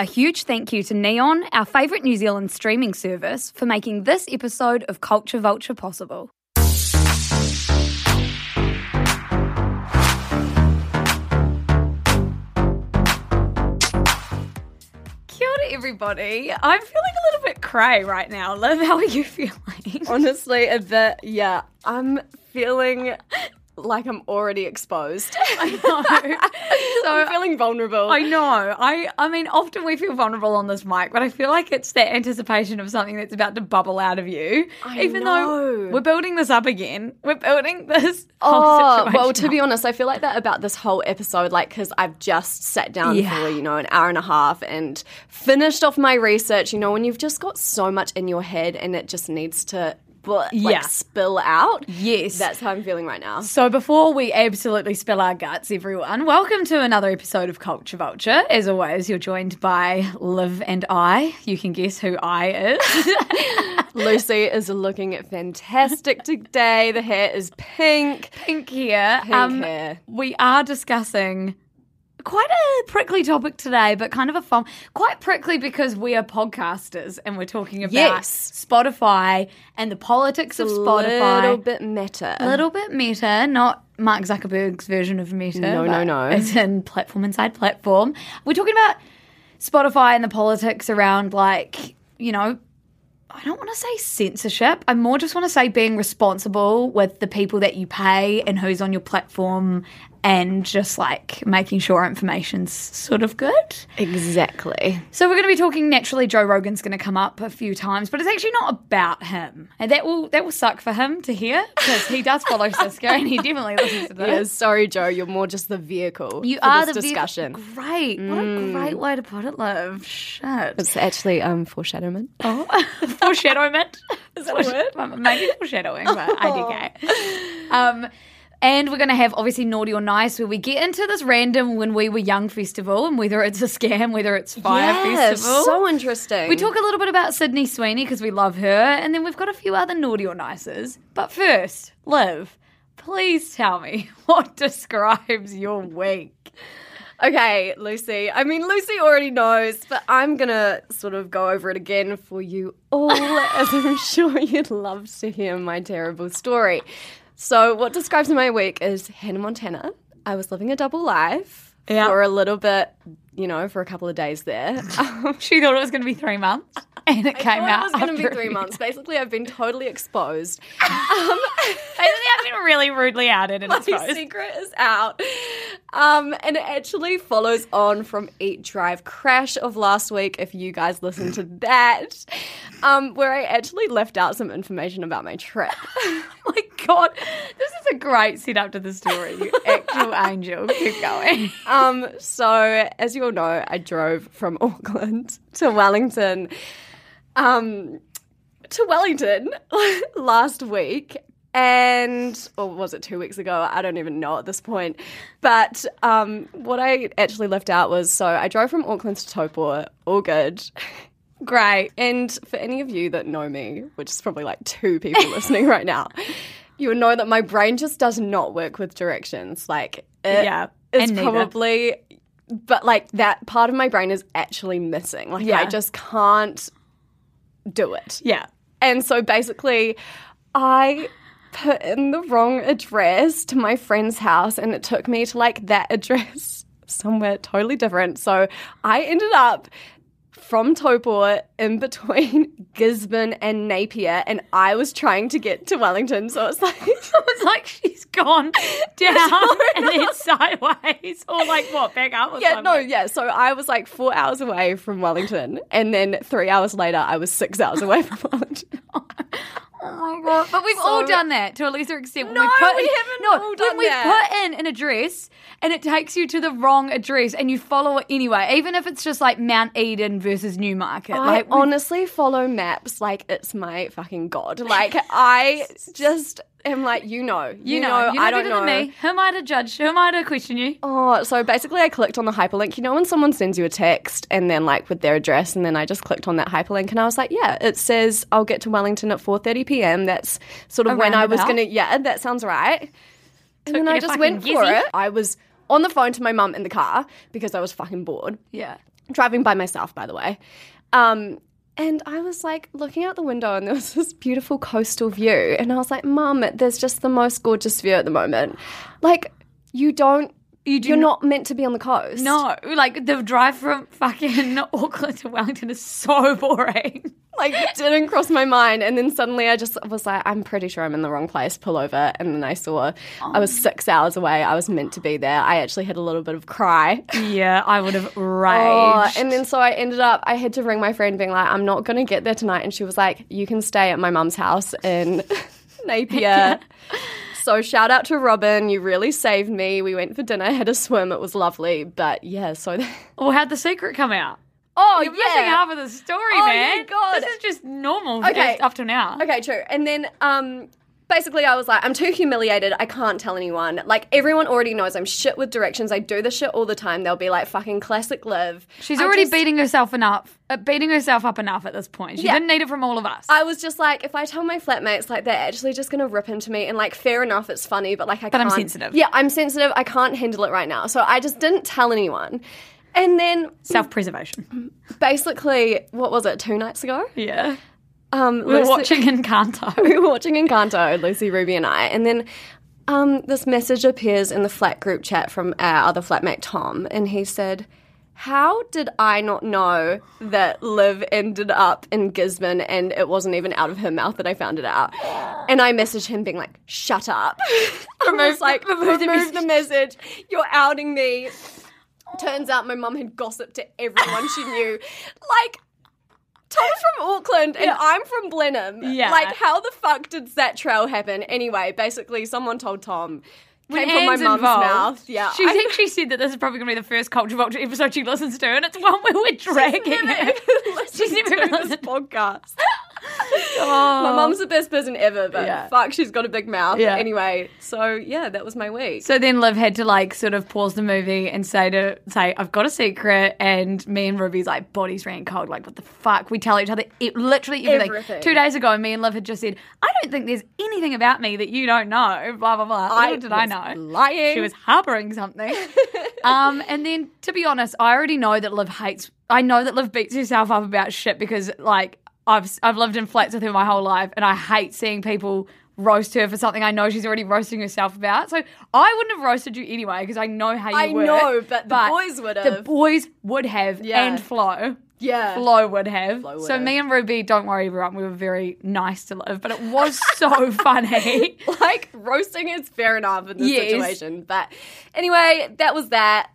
A huge thank you to Neon, our favourite New Zealand streaming service, for making this episode of Culture Vulture possible. Everybody. I'm feeling a little bit cray right now. Liv, how are you feeling? Honestly, a bit, yeah. I'm feeling like I'm already exposed. I know. So I'm feeling vulnerable. I know. I I mean, often we feel vulnerable on this mic, but I feel like it's that anticipation of something that's about to bubble out of you. I Even know. though we're building this up again, we're building this. whole Oh, well, to be honest, I feel like that about this whole episode, like, because I've just sat down Yeah. for, you know, an hour and a half and finished off my research, you know, when you've just got so much in your head and it just needs to, like, Yeah. spill out. Yes. That's how I'm feeling right now. So before we absolutely spill our guts, everyone, welcome to another episode of Culture Vulture. As always, you're joined by Liv and I. You can guess who I is. Lucy is looking fantastic today. The hair is pink. Pink here. Pink um, hair. We are discussing quite a prickly topic today, but kind of a fun. Quite prickly because we are podcasters and we're talking about Yes. Spotify and the politics of Spotify. A little bit meta. A little bit meta, not Mark Zuckerberg's version of meta. No, no, no. It's in platform inside platform. We're talking about Spotify and the politics around, like, you know, I don't want to say censorship. I more just want to say being responsible with the people that you pay and who's on your platform and just like making sure information's sort of good. Exactly. So we're going to be talking naturally. Joe Rogan's going to come up a few times, but it's actually not about him, and that will that will suck for him to hear because he does follow Cisco and he definitely listens to this. Yeah, sorry, Joe. You're more just the vehicle. You are the vehicle- discussion. Mm. Great, what a great way to put it, Liv. Shit. It's actually um foreshadowment. Oh, foreshadowment. Is that a word? Maybe foreshadowing, but IDK. Um, and we're going to have obviously naughty or nice, where we get into this random when we were young festival and whether it's a scam, whether it's Fyre Yes, festival. so interesting. we talk a little bit about Sydney Sweeney because we love her, and then we've got a few other naughty or nices. But first, Liv, please tell me what describes your week. Okay, Lucy. I mean, Lucy already knows, but I'm gonna sort of go over it again for you all, as I'm sure you'd love to hear my terrible story. So, what describes my week is Hannah Montana. I was living a double life Yeah. for a little bit, you know, for a couple of days there. Um, She thought it was going to be three months, and it came out. it was going to be three months. Basically, I've been totally exposed. I think I've been really rudely outed and My exposed. secret is out. Um, and it actually follows on from Eat Drive Crash of last week, if you guys listened to that, um, where I actually left out some information about my trip. Oh my god, this is a great setup to the story. You actual angel. Keep going. Um, so, as you all know, I drove from Auckland to Wellington, um, to Wellington last week. And, or was it two weeks ago? I don't even know at this point. But um, what I actually left out was so I drove from Auckland to Taupo, all good. Great. And for any of you that know me, which is probably like two people listening right now, you would know that my brain just does not work with directions. Like, it Yeah, it's probably, but like that part of my brain is actually missing. Like, Yeah. I just can't do it. Yeah. And so basically, I put in the wrong address to my friend's house, and it took me to like that address somewhere totally different. So I ended up from Taupo in between Gisborne and Napier, and I was trying to get to Wellington. So it's like. It's like she's gone down and then sideways, or like what, back up? Or Yeah, no, yeah. So I was like four hours away from Wellington, and then three hours later, I was six hours away from Wellington. Oh my god! But we've all done that to a lesser extent. No, we, put we in, haven't no, all when done we that. put in an address and it takes you to the wrong address and you follow it anyway, even if it's just like Mount Eden versus Newmarket. I like honestly follow maps like it's my fucking god. Like I just am like, you know, you, you know, know, you're I don't better know. than me. Who am I to judge? Who am I to question you? Oh, so basically, I clicked on the hyperlink. You know, when someone sends you a text and then like with their address, and then I just clicked on that hyperlink, and I was like, yeah, it says I'll get to Wellington at four thirty p.m. That's sort of A when I was gonna. Yeah, that sounds right. And Took then I just went for it. I was on the phone to my mum in the car because I was fucking bored Yeah. driving by myself, by the way. Um, and I was like looking out the window, and there was this beautiful coastal view. And I was like, Mum, there's just the most gorgeous view at the moment. Like, you don't, You do you're not- not meant to be on the coast. No, like the drive from fucking Auckland to Wellington is so boring. Like, it didn't cross my mind. And then suddenly I just was like, I'm pretty sure I'm in the wrong place. Pull over. And then I saw I was six hours away. I was meant to be there. I actually had a little bit of cry. Yeah, I would have Oh, raged. and then so I ended up, I had to ring my friend being like, I'm not going to get there tonight. And she was like, You can stay at my mum's house in Napier. So shout out to Robin. You really saved me. We went for dinner, had a swim. It was lovely. But yeah, so. Or how'd the secret come out? oh, You're missing half of the story, Oh, man. yeah, God. This is just normal Okay. up to now. Okay, true. And then um basically I was like, I'm too humiliated. I can't tell anyone. Like everyone already knows I'm shit with directions. I do this shit all the time. They'll be like fucking classic Liv. She's I already just- beating herself enough, uh, beating herself up enough at this point. She Yeah. didn't need it from all of us. I was just like, if I tell my flatmates, like they're actually just gonna rip into me, and like, fair enough, it's funny, but like, I But I'm can't. sensitive. Yeah, I'm sensitive. I can't handle it right now, so I just didn't tell anyone. And then, Self-preservation. basically, what was it? Two nights ago, Yeah. Um, We were Lucy- watching Encanto. we were watching Encanto, Lucy, Ruby, and I, and then um, this message appears in the flat group chat from our other flatmate Tom, and he said, "How did I not know that Liv ended up in Gisborne, and it wasn't even out of her mouth that I found it out?" And I messaged him, being like, "Shut up!" I was like, remove "Remove, the the message. You're outing me." Turns out my mum had gossiped to everyone she knew, like. Tom's from Auckland and I'm from Blenheim. Yeah. Like, how the fuck did that trail happen? Anyway, basically, someone told Tom. When Came from my mum's mouth. Yeah. She's I- actually said that this is probably going to be the first Culture Vulture episode she listens to, and it's one where we're dragging it. She's never to listened. this podcast. Oh. My mum's the best person ever, but Yeah. fuck, she's got a big mouth. Yeah. Anyway, so yeah, that was my week. So then Liv had to like sort of pause the movie and say to say, I've got a secret and me and Ruby's like bodies ran cold, like what the fuck? We tell each other it, literally everything. Everything. Two days ago me and Liv had just said, I don't think there's anything about me that you don't know, blah blah blah. I Little did I know. lying. She was harboring something. um and then to be honest, I already know that Liv hates I know that Liv beats herself up about shit because like I've I've lived in flats with her my whole life, and I hate seeing people roast her for something I know she's already roasting herself about. So I wouldn't have roasted you anyway because I know how you I work. know, but the boys would have. The boys would have, Yeah. and Flo. Yeah. Flo would have. Flo would so have. me and Ruby, don't worry, everyone. We were very nice to Liv, but it was so funny. like roasting is fair enough in this Yes. situation. But anyway, that was that.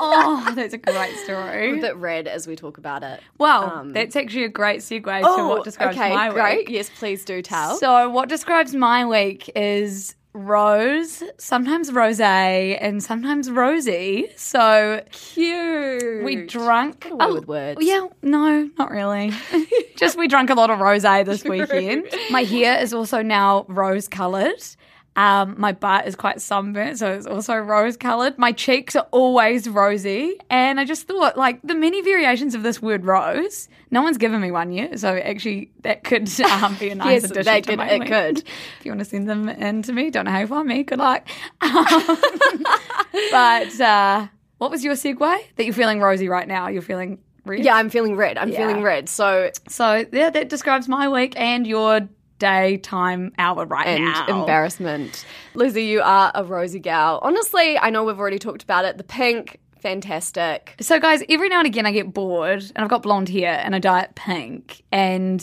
Oh, that's a great a story. bit red as we talk about it. Well, Um, that's actually a great segue to Oh, what describes okay, my great. week. Yes, please do tell. So, what describes my week is Rose, sometimes Rose, and sometimes Rosie. So, cute. we drunk. with words. Yeah, no, not really. Just we drank a lot of rose this weekend. My hair is also now rose coloured. Um, my butt is quite sunburnt, so it's also rose coloured. My cheeks are always rosy, and I just thought, like, the many variations of this word rose. No one's given me one yet, so actually that could um, be a nice Yes, addition that to could- my it could. If you want to send them in to me, don't know how you find me. Good luck. Um, but uh, what was your segue? That you're feeling rosy right now. You're feeling red. Yeah, I'm feeling red. I'm Yeah. feeling red. So So yeah, that describes my week and your day, time, hour right and now. embarrassment. Lizzie, you are a rosy gal. Honestly, I know we've already talked about it. The pink, fantastic. So guys, every now and again I get bored and I've got blonde hair and I dye it pink and.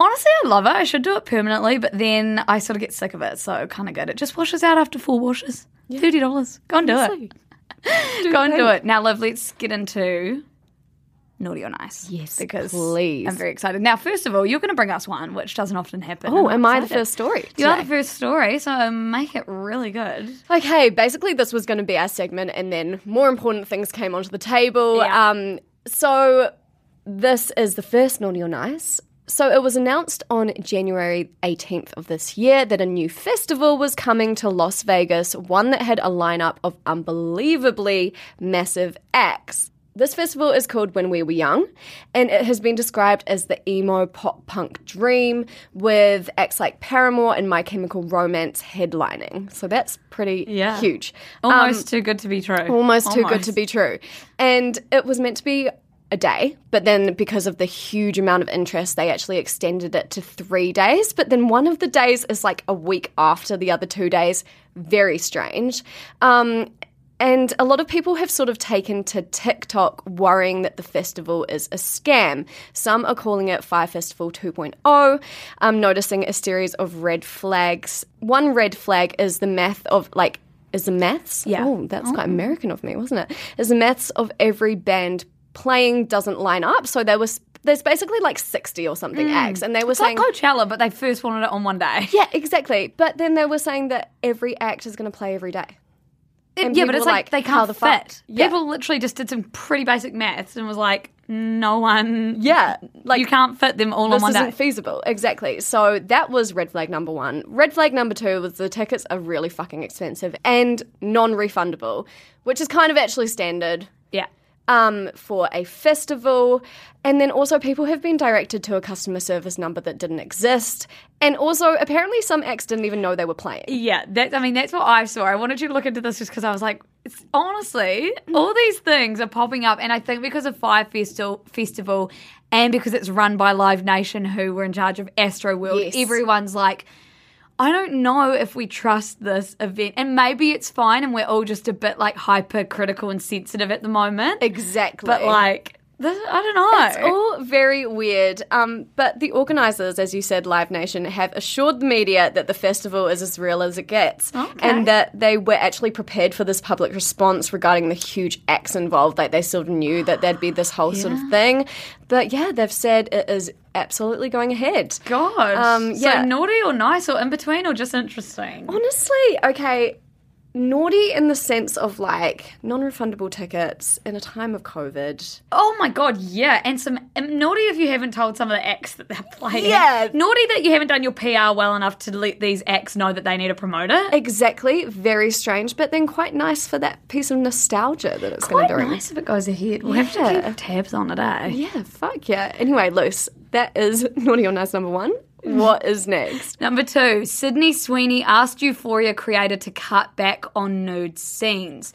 Honestly, I love it. I should do it permanently, but then I sort of get sick of it. So kind of good. It just washes out after four washes. Thirty dollars. Go and do it. Go and do it. Now, Liv, let's get into naughty or nice. Yes, because please. I'm very excited. Now, first of all, you're going to bring us one, which doesn't often happen. Oh, am I'm I the first story? You are the first story, so make it really good. Okay, basically, this was going to be our segment, and then more important things came onto the table. Yeah. Um, so, this is the first Naughty or Nice. So, it was announced on January 18th of this year that a new festival was coming to Las Vegas, one that had a lineup of unbelievably massive acts. This festival is called When We Were Young, and it has been described as the emo pop punk dream with acts like Paramore and My Chemical Romance headlining. So that's pretty Yeah. huge. Almost too good to be true. Almost too good to be true. And it was meant to be a day, but then because of the huge amount of interest, they actually extended it to three days. But then one of the days is like a week after the other two days. Very strange. Um, and a lot of people have sort of taken to TikTok worrying that the festival is a scam. Some are calling it Fyre Festival 2.0, um, noticing a series of red flags. One red flag is the math of like, is the maths? Yeah. Oh, that's quite American of me, wasn't it? Is the maths of every band playing doesn't line up. So there was there's basically like 60 or something acts, and they were It's like saying. Coachella, but they first wanted it on one day. yeah, exactly. But then they were saying that every act is going to play every day. And yeah, but it's like, like, they can't the fit. Yeah. People literally just did some pretty basic maths and was like, no one. Yeah, like you can't fit them all on this one isn't day. feasible. Exactly. So that was red flag number one. Red flag number two was the tickets are really fucking expensive and non-refundable, which is kind of actually standard yeah. Um, for a festival. And then also, people have been directed to a customer service number that didn't exist. And also, apparently, some acts didn't even know they were playing. Yeah, that, I mean, that's what I saw. I wanted you to look into this just because I was like, it's, honestly, all these things are popping up. And I think because of Fyre Festival, Festival and because it's run by Live Nation, who were in charge of Astroworld, Yes. everyone's like, I don't know if we trust this event. And maybe it's fine and we're all just a bit like hypercritical and sensitive at the moment. Exactly. But like, this, I don't know. It's all very weird. Um, but the organisers, as you said, Live Nation, have assured the media that the festival is as real as it gets. Okay. And that they were actually prepared for this public response regarding the huge acts involved. Like they sort of knew that there'd be this whole sort of thing. But yeah, they've said it is absolutely going ahead. God. Um, So yeah. naughty or nice or in between or just interesting? Honestly, okay, naughty in the sense of like non refundable tickets in a time of COVID. Oh my god, yeah, and some naughty if you haven't told some of the acts that they're playing. Yeah. naughty that you haven't done your PR well enough to let these acts know that they need a promoter. Exactly, very strange, but then quite nice for that piece of nostalgia that it's going to bring. nice if it goes ahead. We'll have to keep tabs on it, eh? Yeah, fuck yeah. Anyway, Luce, that is naughty or nice number one. What is next? Number two, Sydney Sweeney asked Euphoria creator to cut back on nude scenes.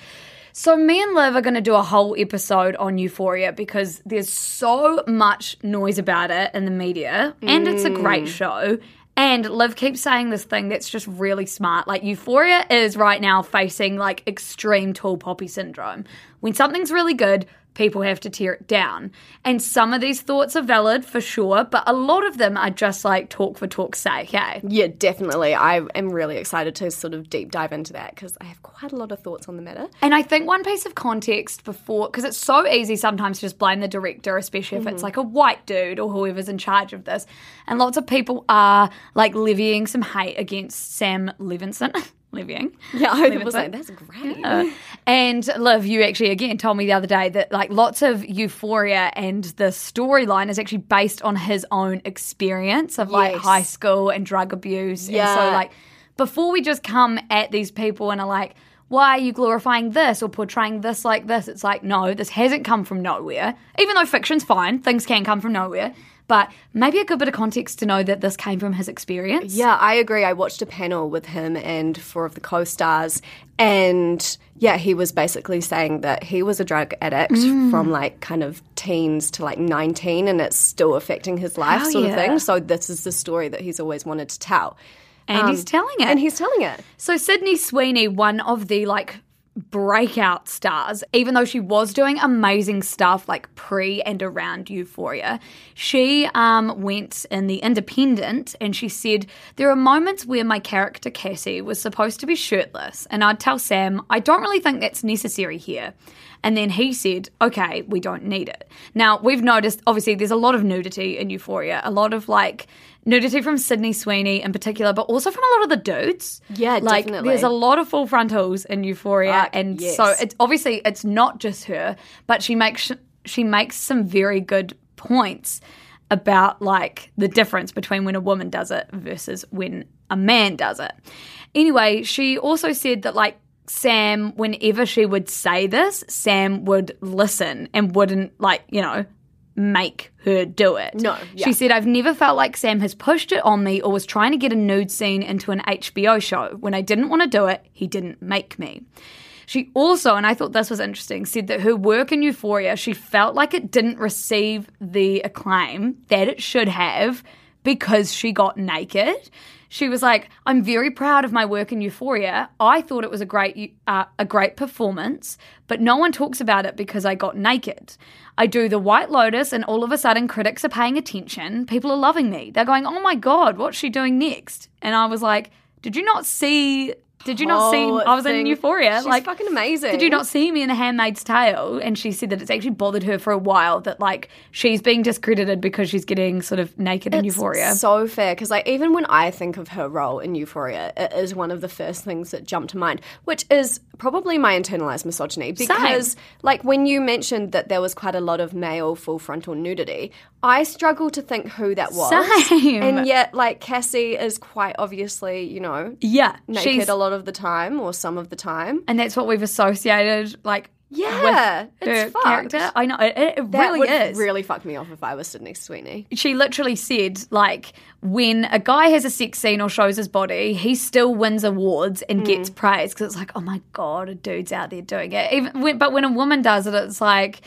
So me and Liv are going to do a whole episode on Euphoria because there's so much noise about it in the media, and it's a great mm. show. And Liv keeps saying this thing that's just really smart. Like Euphoria is right now facing like extreme tall poppy syndrome. When something's really good, people have to tear it down. And some of these thoughts are valid for sure, but a lot of them are just like talk for talk's sake, hey? Yeah, definitely. I am really excited to sort of deep dive into that because I have quite a lot of thoughts on the matter. And I think one piece of context before, because it's so easy sometimes to just blame the director, especially if it's mm-hmm. like a white dude or whoever's in charge of this. And lots of people are like levying some hate against Sam Levinson. levying. Yeah, I was like, that's great. Uh, and Liv, you actually again told me the other day that like lots of euphoria and the storyline is actually based on his own experience of like Yes. high school and drug abuse. And so like before we just come at these people and are like, why are you glorifying this or portraying this like this? It's like, no, this hasn't come from nowhere. Even though fiction's fine, things can come from nowhere. But maybe a good bit of context to know that this came from his experience. Yeah, I agree. I watched a panel with him and four of the co stars. And yeah, he was basically saying that he was a drug addict Mm. from like kind of teens to like 19 and it's still affecting his life, Hell sort of thing. So, this is the story that he's always wanted to tell. And he's telling it. And he's telling it. So Sydney Sweeney, one of the like breakout stars, even though she was doing amazing stuff like pre and around Euphoria, she um, went in the Independent and she said there are moments where my character Cassie was supposed to be shirtless, and I'd tell Sam I don't really think that's necessary here. And then he said, okay, we don't need it. Now, we've noticed, obviously, there's a lot of nudity in Euphoria, a lot of like nudity from Sydney Sweeney in particular, but also from a lot of the dudes. Yeah, like, definitely. There's a lot of full frontals in Euphoria. Fuck, and yes. so it's obviously it's not just her, but she makes she makes some very good points about like the difference between when a woman does it versus when a man does it. Anyway, she also said that like Sam, whenever she would say this, Sam would listen and wouldn't like, you know, make her do it. No, yeah. She said, I've never felt like Sam has pushed it on me or was trying to get a nude scene into an HBO show. When I didn't want to do it, he didn't make me. She also, and I thought this was interesting, said that her work in Euphoria, she felt like it didn't receive the acclaim that it should have because she got naked. She was like, "I'm very proud of my work in Euphoria. I thought it was a great, uh, a great performance, but no one talks about it because I got naked. I do the White Lotus, and all of a sudden, critics are paying attention. People are loving me. They're going, "Oh my god, what's she doing next?" And I was like, "Did you not see?" Did you not see? I was in. Euphoria. She's like fucking amazing. Did you not see me in The Handmaid's Tale? And she said that it's actually bothered her for a while that like she's being discredited because she's getting sort of naked in Euphoria. So fair because like even when I think of her role in Euphoria, it is one of the first things that jump to mind, which is probably my internalized misogyny. Because like when you mentioned that there was quite a lot of male full frontal nudity, I struggle to think who that was. Same. And yet like Cassie is quite obviously, you know, yeah, naked she's a lot of the time or some of the time. and that's what we've associated like Yeah, it's fucked. character. I know it, it really would is. really fuck me off if I was Sydney Sweeney. she literally said like when a guy has a sex scene or shows his body he still wins awards and Mm. gets praise because it's like oh my god a dude's out there doing it even when, but when a woman does it it's like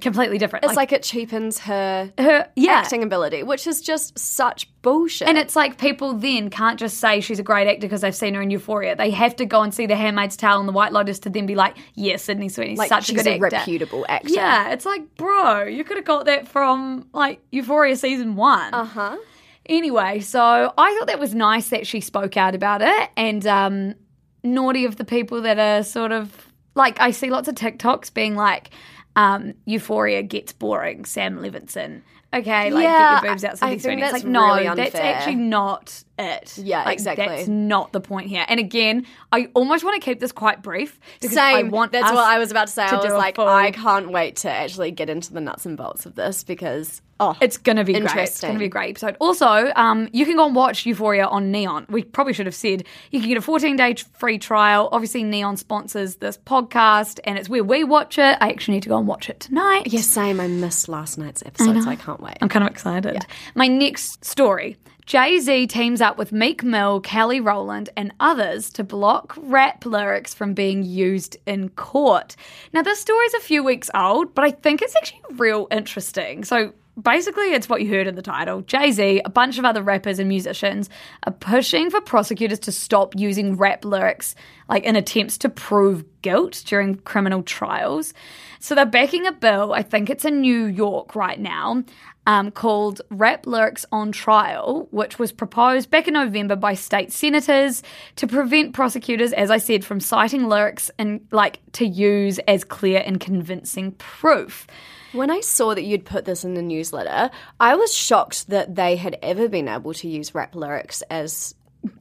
completely different It's like, it cheapens her her yeah acting ability, which is just such bullshit. and it's like people then can't just say she's a great actor because they've seen her in Euphoria. They have to go and see The Handmaid's Tale and The White Lotus to then be like, yeah, Sydney Sweeney's like such she's a good actor. reputable actor. Yeah, it's like, bro, you could have got that from like Euphoria season one. Uh huh. Anyway, so I thought that was nice that she spoke out about it and um, naughty of the people that are sort of like, I see lots of TikToks being like, um, Euphoria gets boring, Sam Levinson. Okay, like Yeah, get your boobs out, I think Sweeney. It's that's like, no, really that's actually not it. Yeah, Like, exactly. That's not the point here. And again, I almost want to keep this quite brief. because Same. I want That's what I was about to say. to I was like, full- I can't wait to actually get into the nuts and bolts of this because oh, It's gonna be great. It's gonna be a great episode. Also, um, you can go and watch Euphoria on Neon. We probably should have said you can get a 14 day free trial. Obviously, Neon sponsors this podcast, and it's where we watch it. I actually need to go and watch it tonight. yeah, same. I missed last night's episode, so I can't wait. I'm kind of excited. My next story. Jay Z teams up with Meek Mill, Kelly Rowland, and others to block rap lyrics from being used in court. Now, this story is a few weeks old, but I think it's actually real interesting. So, basically, it's what you heard in the title. Jay Z, a bunch of other rappers and musicians are pushing for prosecutors to stop using rap lyrics like in attempts to prove guilt during criminal trials. So they're backing a bill, I think it's in New York right now, um, called Rap Lyrics on Trial, which was proposed back in November by state senators to prevent prosecutors, as I said, from citing lyrics and like to use as clear and convincing proof. When I saw that you'd put this in the newsletter, I was shocked that they had ever been able to use rap lyrics as,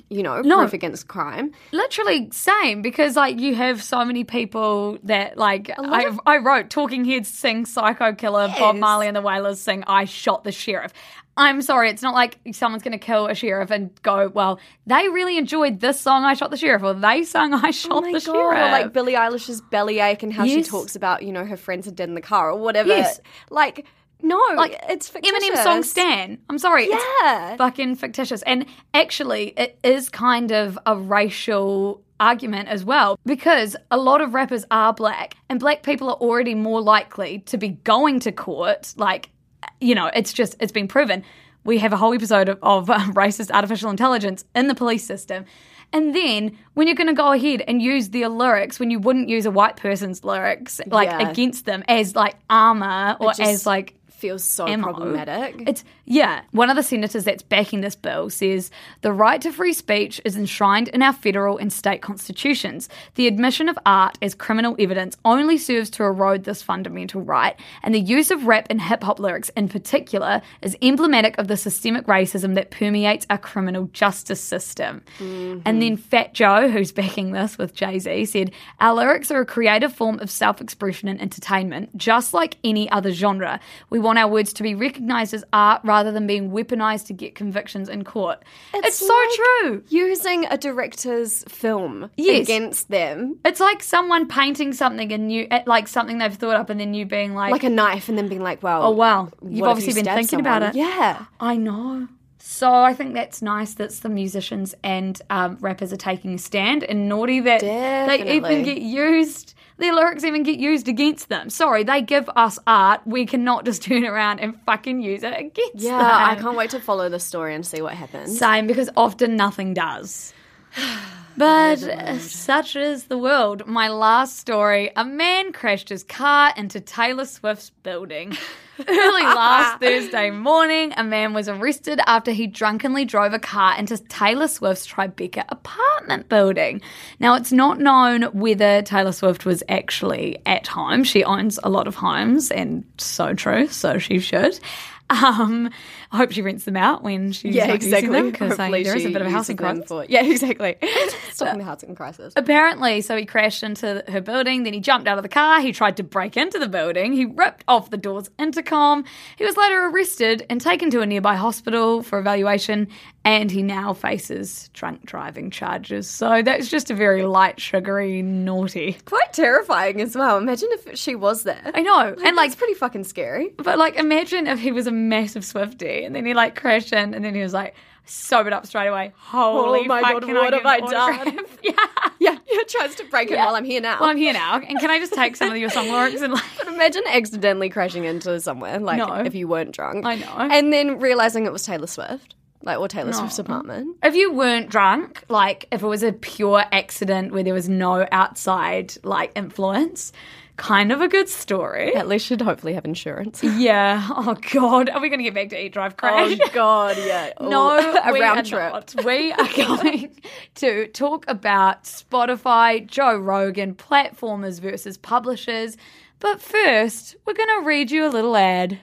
you know, No. proof against crime. Literally same because like you have so many people that like I, of- I wrote Talking Heads sing Psycho Killer, Bob Marley and the Wailers sing I shot the sheriff. I'm sorry, it's not like someone's going to kill a sheriff and go, well, they really enjoyed this song I shot the sheriff or they sung I oh shot Oh my the god! sheriff. Or like Billie Eilish's bellyache and how she talks about you know her friends are dead in the car or whatever. Yes. Like no, like it's fictitious. Eminem song Stan. I'm sorry, Yeah. it's fucking fictitious. And actually, it is kind of a racial argument as well because a lot of rappers are black and black people are already more likely to be going to court like you know it's just it's been proven we have a whole episode of, of uh, racist artificial intelligence in the police system and then when you're going to go ahead and use their lyrics when you wouldn't use a white person's lyrics like Yeah. against them as like armor or just as like feels so ammo. problematic. It's yeah. One of the senators that's backing this bill says the right to free speech is enshrined in our federal and state constitutions. The admission of art as criminal evidence only serves to erode this fundamental right, and the use of rap and hip hop lyrics in particular is emblematic of the systemic racism that permeates our criminal justice system. Mm-hmm. And then Fat Joe, who's backing this with Jay Z, said, Our lyrics are a creative form of self expression and entertainment, just like any other genre. We want our words to be recognized as art rather than being weaponized to get convictions in court. It's, so like true. Using a director's film Yes. against them, It's like someone painting something and you, like something they've thought up, and then you being like, like a knife, and then being like, "Well, oh wow, you've if you obviously been thinking about it. Yeah, I know. So I think that's nice that the musicians and um, rappers are taking a stand, and naughty that they even get used. Their lyrics even get used against them. Sorry, they give us art. We cannot just turn around and fucking use it against yeah. them. I can't wait to follow the story and see what happens. Same, because often nothing does. But such is the world. My last story a man crashed his car into Taylor Swift's building. Early last Thursday morning, a man was arrested after he drunkenly drove a car into Taylor Swift's Tribeca apartment building. Now, it's not known whether Taylor Swift was actually at home. She owns a lot of homes, and so true, so she should. Um, I hope she rents them out when she's yeah, not exactly. using them because Hopefully there is a bit of a housing crisis. for- Yeah, exactly. Stopping the housing crisis. Apparently, so he crashed into her building, then he jumped out of the car, he tried to break into the building, he ripped off the door's intercom. He was later arrested and taken to a nearby hospital for evaluation, and he now faces drunk driving charges. So that's just a very light, sugary, naughty. Quite terrifying as well. Imagine if she was there. I know. and like it's pretty fucking scary. But like, imagine if he was a massive Swifty and then he like crashed in and then he was like sobered up straight away. Holy Oh my fuck, God, what I have I done? yeah. Yeah, yeah, tries to break it while I'm here now. Well, I'm here now, and can I just take some of your song lyrics and like? But imagine accidentally crashing into somewhere, like No. if you weren't drunk. I know. And then realizing it was Taylor Swift, like, or Taylor Swift's apartment. If you weren't drunk, like if it was a pure accident where there was no outside like influence, kind of a good story. At least you'd hopefully have insurance. Yeah. Oh God, are we going to get back to Eat Drive Crash? Oh, God, yeah. No, a we round trip. not. We are going to talk about Spotify, Joe Rogan, platformers versus publishers. But first, we're going to read you a little ad.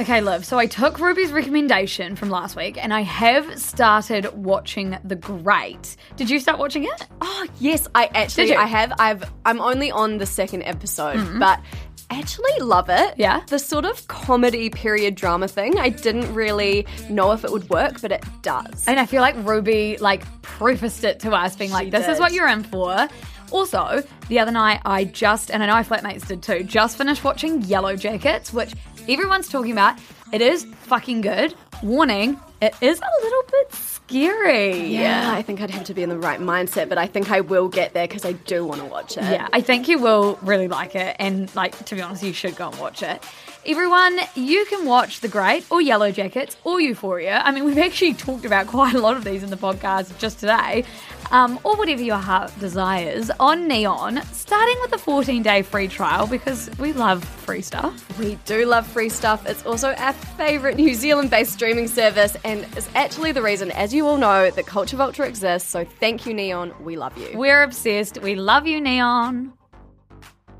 Okay, Liv. So I took Ruby's recommendation from last week and I have started watching The Great. Did you start watching it? Oh yes, I actually Did you? I have. I've I'm only on the second episode, mm-hmm. but actually love it. Yeah? The sort of comedy period drama thing, I didn't really know if it would work, but it does. And I feel like Ruby like prefaced it to us, being like, "This is what you're in for." Also, the other night I just, and I know my flatmates did too, just finished watching Yellowjackets, which everyone's talking about. It is fucking good. Warning, it is a little bit scary. yeah, I think I'd have to be in the right mindset, but I think I will get there because I do want to watch it. Yeah, I think you will really like it. And, like, to be honest, you should go and watch it. Everyone, you can watch The Great or Yellowjackets or Euphoria. I mean, we've actually talked about quite a lot of these in the podcast just today. Um, or whatever your heart desires on Neon, starting with a 14 day free trial because we love free stuff. We do love free stuff. It's also our favourite New Zealand based streaming service, and it's actually the reason, as you all know, that Culture Vulture exists. So thank you, Neon. We love you. We're obsessed. We love you, Neon.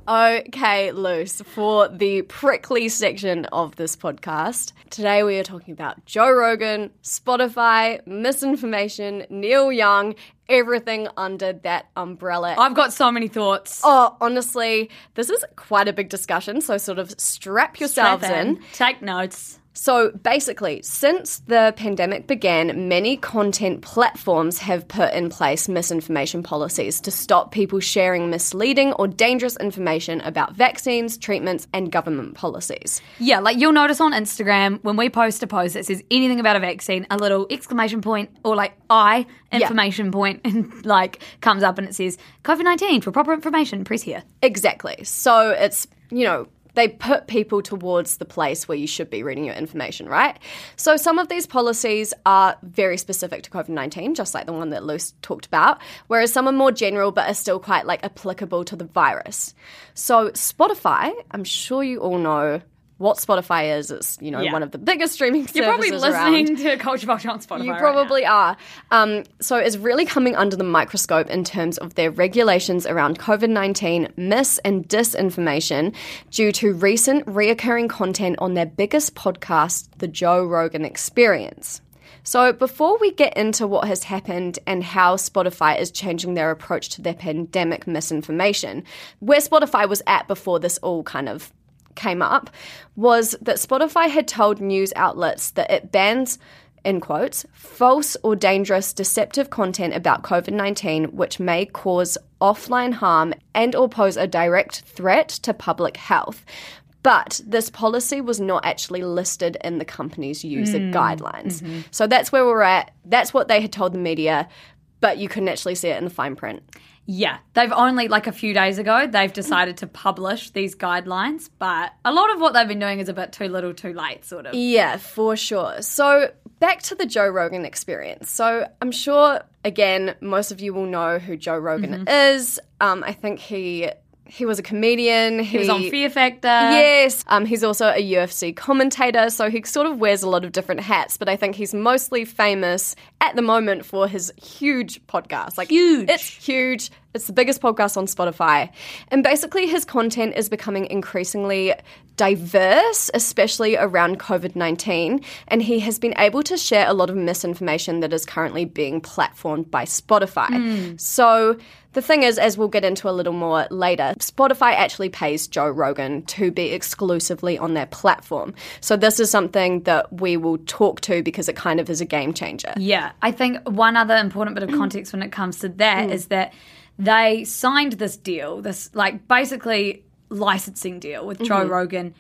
Okay, Luce, for the prickly section of this podcast, today we are talking about Joe Rogan, Spotify, misinformation, Neil Young, everything under that umbrella. I've got so many thoughts. Oh, honestly, this is quite a big discussion, so sort of strap yourselves Strap in. Take notes. So basically, since the pandemic began, many content platforms have put in place misinformation policies to stop people sharing misleading or dangerous information about vaccines, treatments, and government policies. Yeah, like you'll notice on Instagram when we post a post that says anything about a vaccine, a little exclamation point or like I information point and like comes up and it says COVID nineteen for proper information. Press here. Exactly. So it's, you know, they put people towards the place where you should be reading your information, right? So some of these policies are very specific to COVID 19, just like the one that Luce talked about, whereas some are more general but are still quite like applicable to the virus. So Spotify, I'm sure you all know what Spotify is. It's you know Yeah. one of the biggest streaming services. You're probably services around. listening to Culture Vulture on Spotify. You right probably are. Um, so it's really coming under the microscope in terms of their regulations around COVID 19 mis and disinformation due to recent reoccurring content on their biggest podcast, The Joe Rogan Experience. So, before we get into what has happened and how Spotify is changing their approach to their pandemic misinformation, where Spotify was at before this all kind of came up was that Spotify had told news outlets that it bans, in quotes, false or dangerous deceptive content about COVID 19 which may cause offline harm and or pose a direct threat to public health. But this policy was not actually listed in the company's user hmm. guidelines. Mm-hmm. So that's where we're at. That's what they had told the media, but you couldn't actually see it in the fine print. Yeah, they've only like a few days ago they've decided to publish these guidelines, but a lot of what they've been doing is a bit too little, too late, sort of. Yeah, for sure. So back to the Joe Rogan experience. So I'm sure, again, most of you will know who Joe Rogan is. Um, I think he he was a comedian. He was on Fear Factor. Yes, um, he's also a UFC commentator, so he sort of wears a lot of different hats. But I think he's mostly famous at the moment for his huge podcast. Like Huge. it's huge. It's the biggest podcast on Spotify, and basically his content is becoming increasingly diverse, especially around COVID nineteen. And he has been able to share a lot of misinformation that is currently being platformed by Spotify. Hmm. So. The thing is, as we'll get into a little more later, Spotify actually pays Joe Rogan to be exclusively on their platform. So, this is something that we will talk to because it kind of is a game changer. Yeah, I think one other important bit of mm. context when it comes to that mm. is that they signed this deal, this like basically licensing deal with Joe mm-hmm. Rogan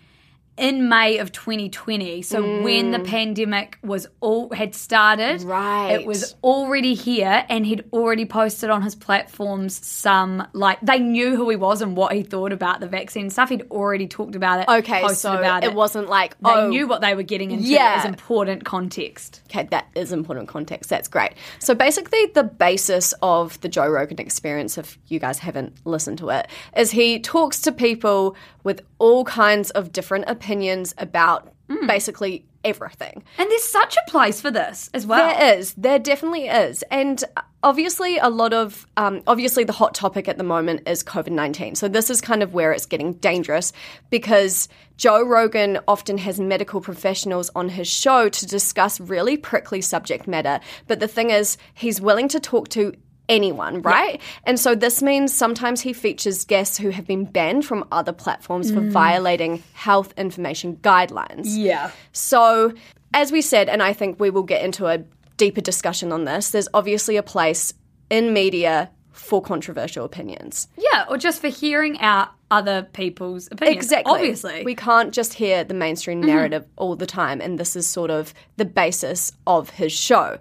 in May of 2020. So when the mm. pandemic was all had started, Right. it was already here and he'd already posted on his platforms some like they knew who he was and what he thought about the vaccine stuff. He'd already talked about it. Okay, posted so about it wasn't like, they oh, knew what they were getting into Yeah. as important context. Okay, that is important context. That's great. So basically, the basis of the Joe Rogan experience, if you guys haven't listened to it, is he talks to people with all kinds of different opinions about basically everything. And there's such a place for this as well. There is. There definitely is. And obviously, a lot of, um, obviously, the hot topic at the moment is COVID 19. So, this is kind of where it's getting dangerous because Joe Rogan often has medical professionals on his show to discuss really prickly subject matter. But the thing is, he's willing to talk to anyone, right? And so this means sometimes he features guests who have been banned from other platforms for violating health information guidelines. Yeah. So, as we said, and I think we will get into a deeper discussion on this, there's obviously a place in media for controversial opinions. Yeah, or just for hearing out other people's opinions. Exactly. Obviously. Mm-hmm. We can't just hear the mainstream narrative all the time, and this is sort of the basis of his show.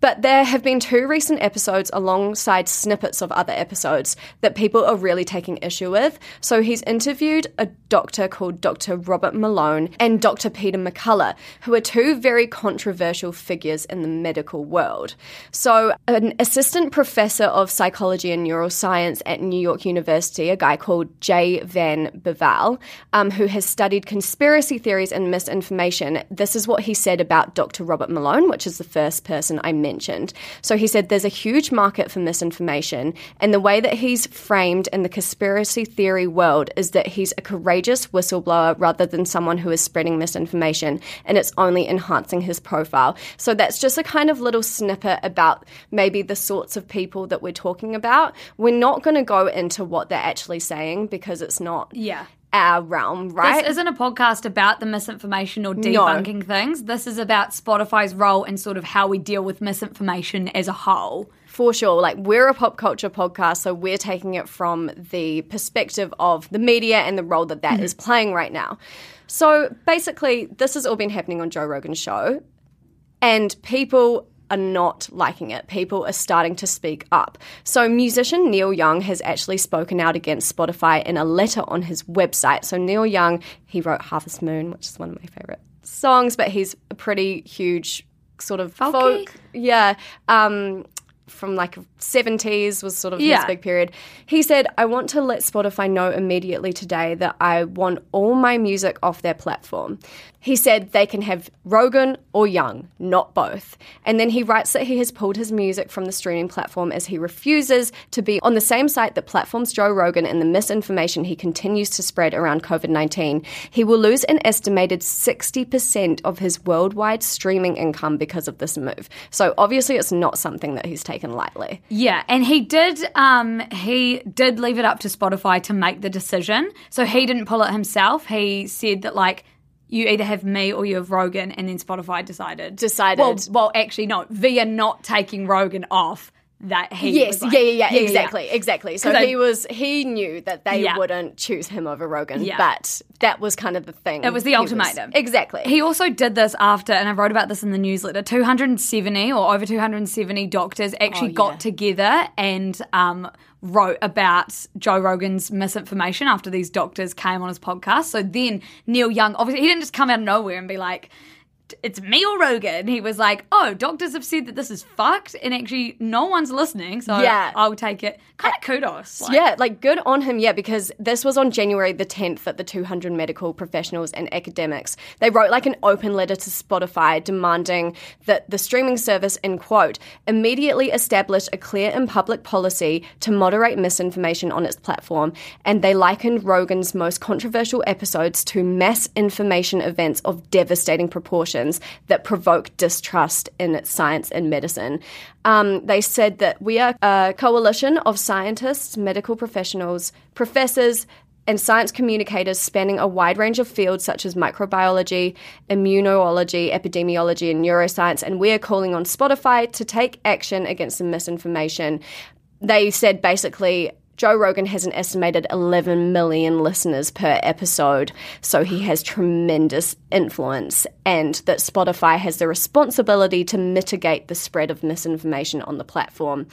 But there have been two recent episodes alongside snippets of other episodes that people are really taking issue with. So he's interviewed a doctor called Dr. Robert Malone and Dr. Peter McCullough, who are two very controversial figures in the medical world. So, an assistant professor of psychology and neuroscience at New York University, a guy called Jay Van Bavel, um, who has studied conspiracy theories and misinformation, this is what he said about Dr. Robert Malone, which is the first person I mentioned. So, he said there's a huge market for misinformation, and the way that he's framed in the conspiracy theory world is that he's a courageous whistleblower rather than someone who is spreading misinformation, and it's only enhancing his profile. So, that's just a kind of little snippet about maybe the sorts of people that we're talking about. We're not going to go into what they're actually saying because it's not yeah. Our realm, right? This isn't a podcast about the misinformation or debunking things. This is about Spotify's role and sort of how we deal with misinformation as a whole. For sure. Like, we're a pop culture podcast, so we're taking it from the perspective of the media and the role that that mm-hmm. is playing right now. So, basically, this has all been happening on Joe Rogan's show, and people are not liking it. People are starting to speak up. So, musician Neil Young has actually spoken out against Spotify in a letter on his website. So, Neil Young, he wrote Harvest Moon, which is one of my favorite songs, but he's a pretty huge sort of Folky? folk. Yeah. Um, from like 70s was sort of Yeah. his big period. He said, I want to let Spotify know immediately today that I want all my music off their platform. He said they can have Rogan or Young, not both. And then he writes that he has pulled his music from the streaming platform as he refuses to be on the same site that platforms Joe Rogan and the misinformation he continues to spread around COVID 19. He will lose an estimated 60% of his worldwide streaming income because of this move. So obviously, it's not something that he's taken lightly. Yeah, and he did um he did leave it up to Spotify to make the decision. So he didn't pull it himself. He said that like you either have me or you have Rogan and then Spotify decided. Decided. Well, well actually no, via not taking Rogan off that he Yes, was like- yeah, yeah, yeah, exactly, exactly. So 'Cause I- he was he knew that they Yeah. wouldn't choose him over Rogan, Yeah. but that was kind of the thing. It was the He ultimatum. exactly. He also did this after, and I wrote about this in the newsletter. 270 or over 270 doctors actually Oh, yeah. got together and um, wrote about Joe Rogan's misinformation after these doctors came on his podcast. So then Neil Young, obviously, he didn't just come out of nowhere and be like, it's me or Rogan. He was like, oh, doctors have said that this is fucked, and actually, no one's listening. So Yeah. I'll take it. Kind of kudos. Like, yeah, like good on him, yeah, because this was on January the 10th that the 200 medical professionals and academics, they wrote like an open letter to Spotify demanding that the streaming service, in quote, immediately establish a clear and public policy to moderate misinformation on its platform. And they likened Rogan's most controversial episodes to mass information events of devastating proportions that provoke distrust in science and medicine. Um, they said that we are a coalition of scientists, medical professionals, professors, and science communicators spanning a wide range of fields such as microbiology, immunology, epidemiology, and neuroscience. And we are calling on Spotify to take action against the misinformation. They said basically, Joe Rogan has an estimated 11 million listeners per episode, so he has tremendous influence, and that Spotify has the responsibility to mitigate the spread of misinformation on the platform.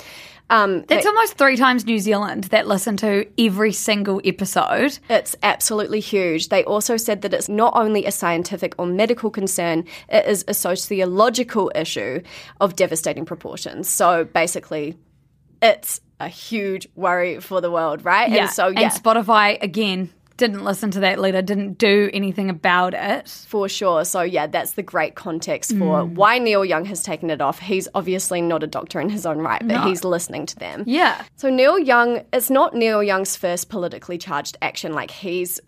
Um, That's almost three times New Zealand that listen to every single episode. It's absolutely huge. They also said that it's not only a scientific or medical concern, it is a sociological issue of devastating proportions. So basically, it's a huge worry for the world, right? And so, yeah, And Spotify, again, didn't listen to that letter, didn't do anything about it. for sure. So, yeah, that's the great context for Mm. why Neil Young has taken it off. He's obviously not a doctor in his own right, but he's listening to them. Yeah. So Neil Young, it's not Neil Young's first politically charged action. Like he's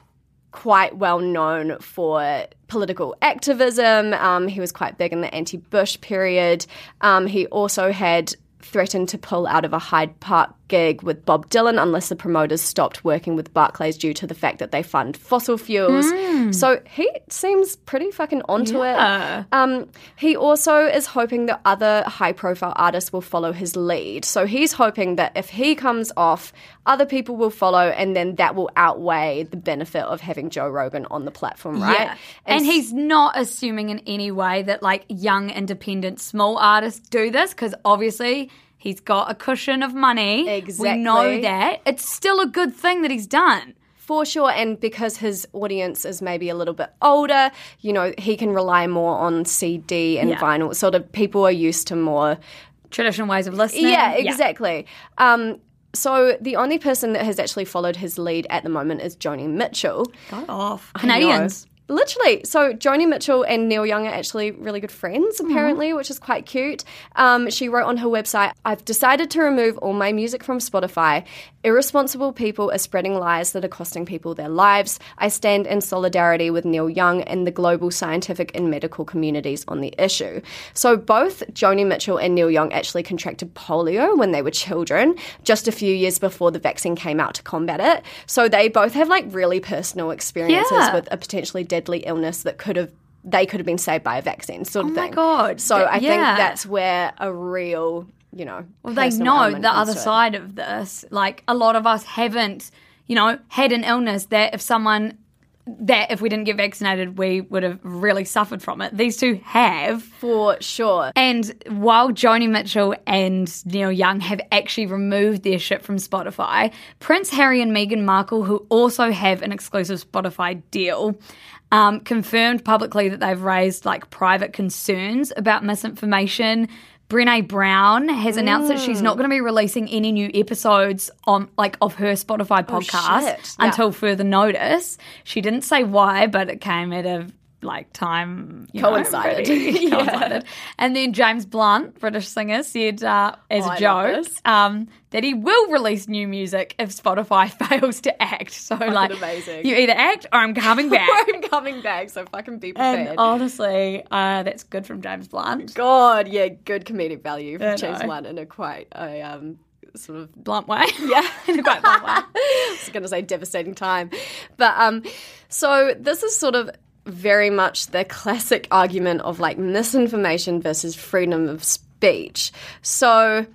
quite well known for political activism. Um, he was quite big in the anti-Bush period. Um, he also had threatened to pull out of a Hyde Park gig with Bob Dylan unless the promoters stopped working with Barclays due to the fact that they fund fossil fuels. So he seems pretty fucking onto Yeah. it. Um, he also is hoping that other high profile artists will follow his lead. So he's hoping that if he comes off, other people will follow, and then that will outweigh the benefit of having Joe Rogan on the platform, right? Yeah. And, he's not assuming in any way that like young, independent, small artists do this because obviously he's got a cushion of money. Exactly. We know that. It's still a good thing that he's done. For sure, and because his audience is maybe a little bit older, you know, he can rely more on CD and Yeah. vinyl. Sort of people are used to more Traditional ways of listening. Yeah, exactly. Um, so the only person that has actually followed his lead at the moment is Joni Mitchell. Go off. Canadians. Literally. So Joni Mitchell and Neil Young are actually really good friends, apparently, which is quite cute. Um, she wrote on her website, I've decided to remove all my music from Spotify. Irresponsible people are spreading lies that are costing people their lives. I stand in solidarity with Neil Young and the global scientific and medical communities on the issue. So both Joni Mitchell and Neil Young actually contracted polio when they were children, just a few years before the vaccine came out to combat it. So they both have like really personal experiences Yeah. with a potentially deadly illness that could have they could have been saved by a vaccine sort of Oh my thing. God. So I think that's where a real, you know, Well, they know the other side of this. Like a lot of us haven't, you know, had an illness that if someone that if we didn't get vaccinated, we would have really suffered from it. These two have. For sure. And while Joni Mitchell and Neil Young have actually removed their shit from Spotify, Prince Harry and Meghan Markle, who also have an exclusive Spotify deal, um, confirmed publicly that they've raised like private concerns about misinformation Brene Brown has announced that she's not going to be releasing any new episodes on like of her Spotify podcast Oh. Yeah. until further notice. She didn't say why, but it came at a like time you know, Coincided. Yeah. coincided. And then James Blunt, British singer, said uh, as Oh, a joke um, that he will release new music if Spotify fails to act. So like, amazing. you either act or I'm coming back. I'm coming back, so fucking be prepared. and honestly, uh, that's good from James Blunt. God, yeah, good comedic value for James. Blunt in a quite a um sort of Blunt way. yeah, in a quite blunt way. I was going to say devastating time. But um, so this is sort of very much the classic argument of like misinformation versus freedom of speech. So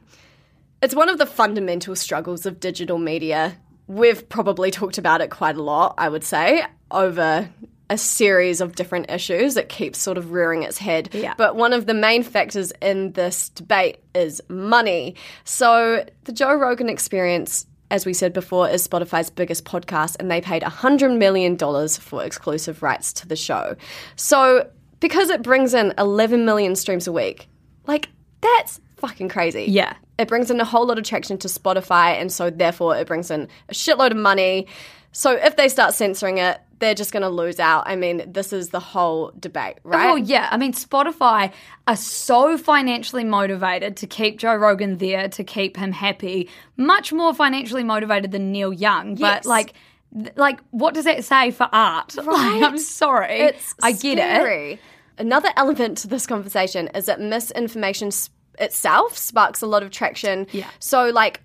it's one of the fundamental struggles of digital media. We've probably talked about it quite a lot, I would say, over a series of different issues. It keeps sort of rearing its head. Yeah. But one of the main factors in this debate is money. So the Joe Rogan experience, as we said before, is Spotify's biggest podcast, and they paid $100 million for exclusive rights to the show. So because it brings in 11 million streams a week, like, that's fucking crazy. Yeah. It brings in a whole lot of traction to Spotify, and so therefore it brings in a shitload of money. So if they start censoring it, they're just going to lose out. I mean, this is the whole debate, oh, right? Oh yeah, I mean Spotify are so financially motivated to keep Joe Rogan there to keep him happy, much more financially motivated than Neil Young. Yes. But like, th- like what does that say for art? Like, I'm sorry, It's I get it. scary. Another element to this conversation is that misinformation s- itself sparks a lot of traction. Yeah. So, like,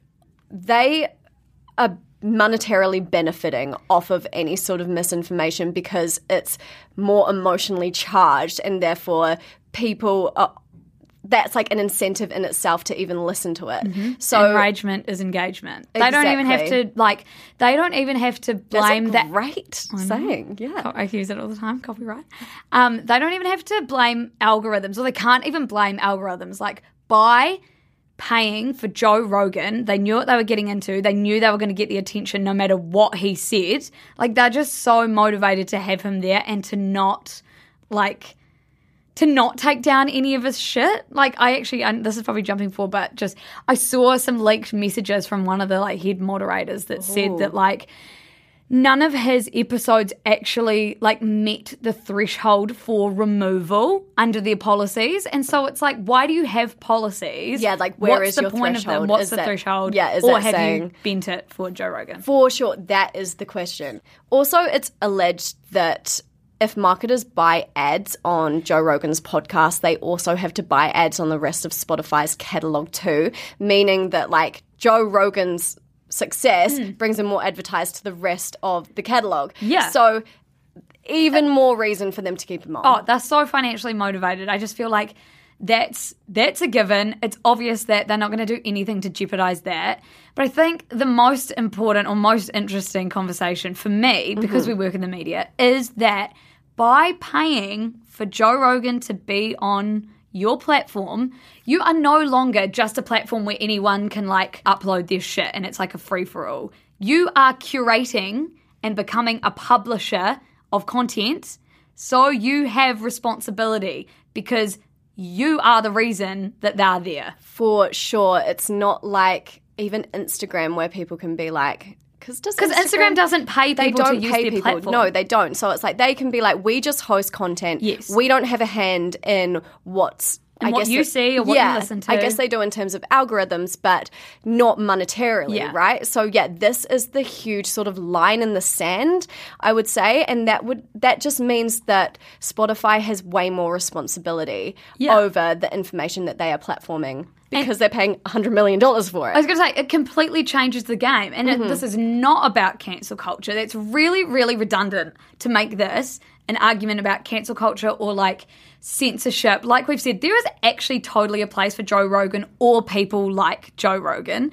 they are monetarily benefiting off of any sort of misinformation because it's more emotionally charged and therefore people are that's like an incentive in itself to even listen to it. So Enragement is engagement. They don't even have to like. They don't even have to that's blame that. great saying. Yeah. I use it all the time, copyright. Um, they don't even have to blame algorithms, or they can't even blame algorithms. Like by paying for Joe Rogan, they knew what they were getting into. They knew they were going to get the attention no matter what he said. Like they're just so motivated to have him there and to not like to not take down any of his shit. Like I actually, and this is probably jumping forward, but just I saw some leaked messages from one of the like head moderators that said that oh. like none of his episodes actually like met the threshold for removal under their policies, and so it's like, why do you have policies? Yeah, like, where What's is the point of them? What's Is the that- threshold? yeah, is or that have you bent it for Joe Rogan? For sure, that is the question. Also, it's alleged that if marketers buy ads on Joe Rogan's podcast, they also have to buy ads on the rest of Spotify's catalog too, meaning that like Joe Rogan's success hmm. brings in more advertised to the rest of the catalog. Yeah. So even more reason for them to keep him on. Oh, they're so financially motivated. I just feel like that's that's a given. It's obvious that they're not going to do anything to jeopardize that. But I think the most important or most interesting conversation for me, mm-hmm. because we work in the media, is that by paying for Joe Rogan to be on your platform, you are no longer just a platform where anyone can like upload their shit and it's like a free for all. You are curating and becoming a publisher of content. So you have responsibility because you are the reason that they're there. For sure. It's not like even Instagram where people can be like, because Because Instagram, doesn't pay they people don't to pay people. platform. No, they don't. So it's like they can be like, we just host content. Yes. We don't have a hand in what's. And I what guess you it- see or what you yeah, listen to. I guess they do in terms of algorithms, but not monetarily, Yeah. right? So yeah, this is the huge sort of line in the sand, I would say, and that would that just means that Spotify has way more responsibility Yeah. over the information that they are platforming because they're paying hundred million dollars for it. I was going to say, it completely changes the game. And it, mm-hmm. this is not about cancel culture. That's really, really redundant to make this an argument about cancel culture or like censorship. Like we've said, there is actually totally a place for Joe Rogan or people like Joe Rogan.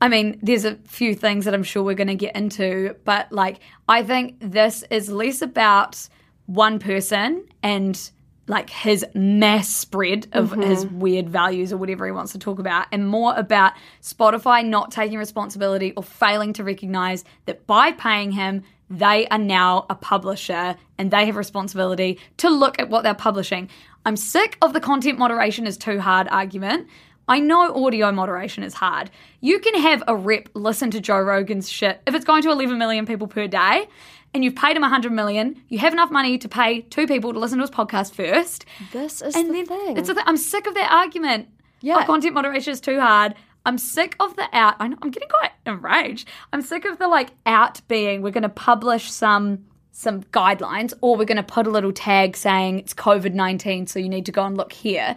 I mean, there's a few things that I'm sure we're going to get into, but like, I think this is less about one person and like his mass spread of mm-hmm. his weird values or whatever he wants to talk about, and more about Spotify not taking responsibility or failing to recognize that by paying him, they are now a publisher and they have responsibility to look at what they're publishing. I'm sick of the content moderation is too hard argument. I know audio moderation is hard. You can have a rep listen to Joe Rogan's shit if it's going to 11 million people per day and you've paid him 100 million, you have enough money to pay two people to listen to his podcast first. This is And the thing. it's a th- I'm sick of that argument. Yeah. Oh, content moderation is too hard. I'm sick of the out. I know, I'm getting quite enraged. I'm sick of the like out being. We're going to publish some some guidelines, or we're going to put a little tag saying it's COVID nineteen, so you need to go and look here.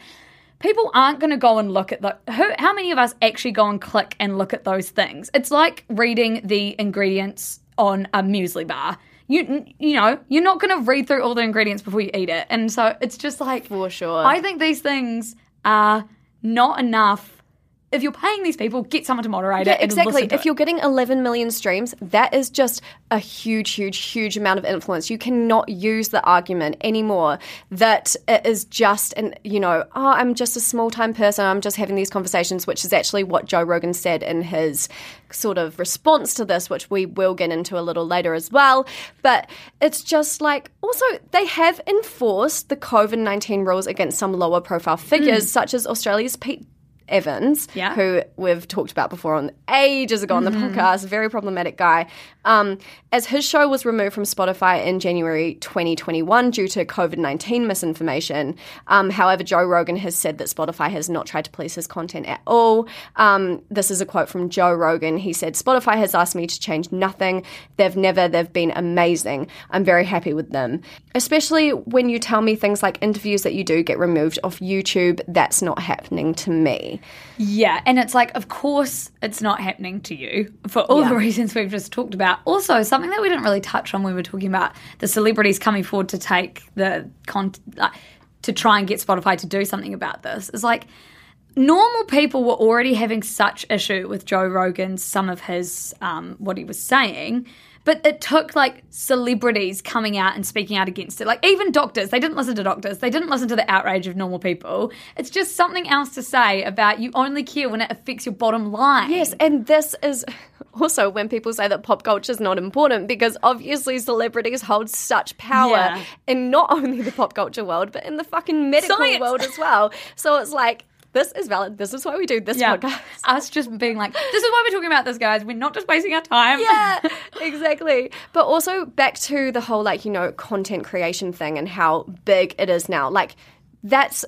People aren't going to go and look at the. Who, how many of us actually go and click and look at those things? It's like reading the ingredients on a muesli bar. You you know you're not going to read through all the ingredients before you eat it, and so it's just like For sure. I think these things are not enough. If you're paying these people, get someone to moderate Yeah, it. exactly. If it. you're getting 11 million streams, that is just a huge, huge, huge amount of influence. You cannot use the argument anymore that it is just an, you know, oh, I'm just a small time person. I'm just having these conversations, which is actually what Joe Rogan said in his sort of response to this, which we will get into a little later as well. But it's just like, also, they have enforced the COVID 19 rules against some lower profile figures, mm. such as Australia's Pete Evans, Yeah. who we've talked about before on ages ago on the mm-hmm. podcast, very problematic guy. Um, as his show was removed from Spotify in January 2021 due to COVID 19 misinformation. Um, however, Joe Rogan has said that Spotify has not tried to police his content at all. Um, this is a quote from Joe Rogan. He said, Spotify has asked me to change nothing. They've never, they've been amazing. I'm very happy with them. Especially when you tell me things like interviews that you do get removed off YouTube. That's not happening to me. Yeah, and it's like, of course, it's not happening to you for all the reasons we've just talked about. Also, something that we didn't really touch on when we were talking about the celebrities coming forward to take the con- like, to try and get Spotify to do something about this is like normal people were already having such issue with Joe Rogan's some of his um, what he was saying. But it took like celebrities coming out and speaking out against it. Like even doctors, they didn't listen to doctors. They didn't listen to the outrage of normal people. It's just something else to say about you only care when it affects your bottom line. Yes, and this is also when people say that pop culture is not important because obviously celebrities hold such power Yeah. in not only the pop culture world but in the fucking medical Science. world as well. So it's like this is valid. This is why we do this Yeah. podcast. Us just being like, this is why we're talking about this, guys. We're not just wasting our time. Yeah, exactly. But also back to the whole like, you know, content creation thing and how big it is now. Like that's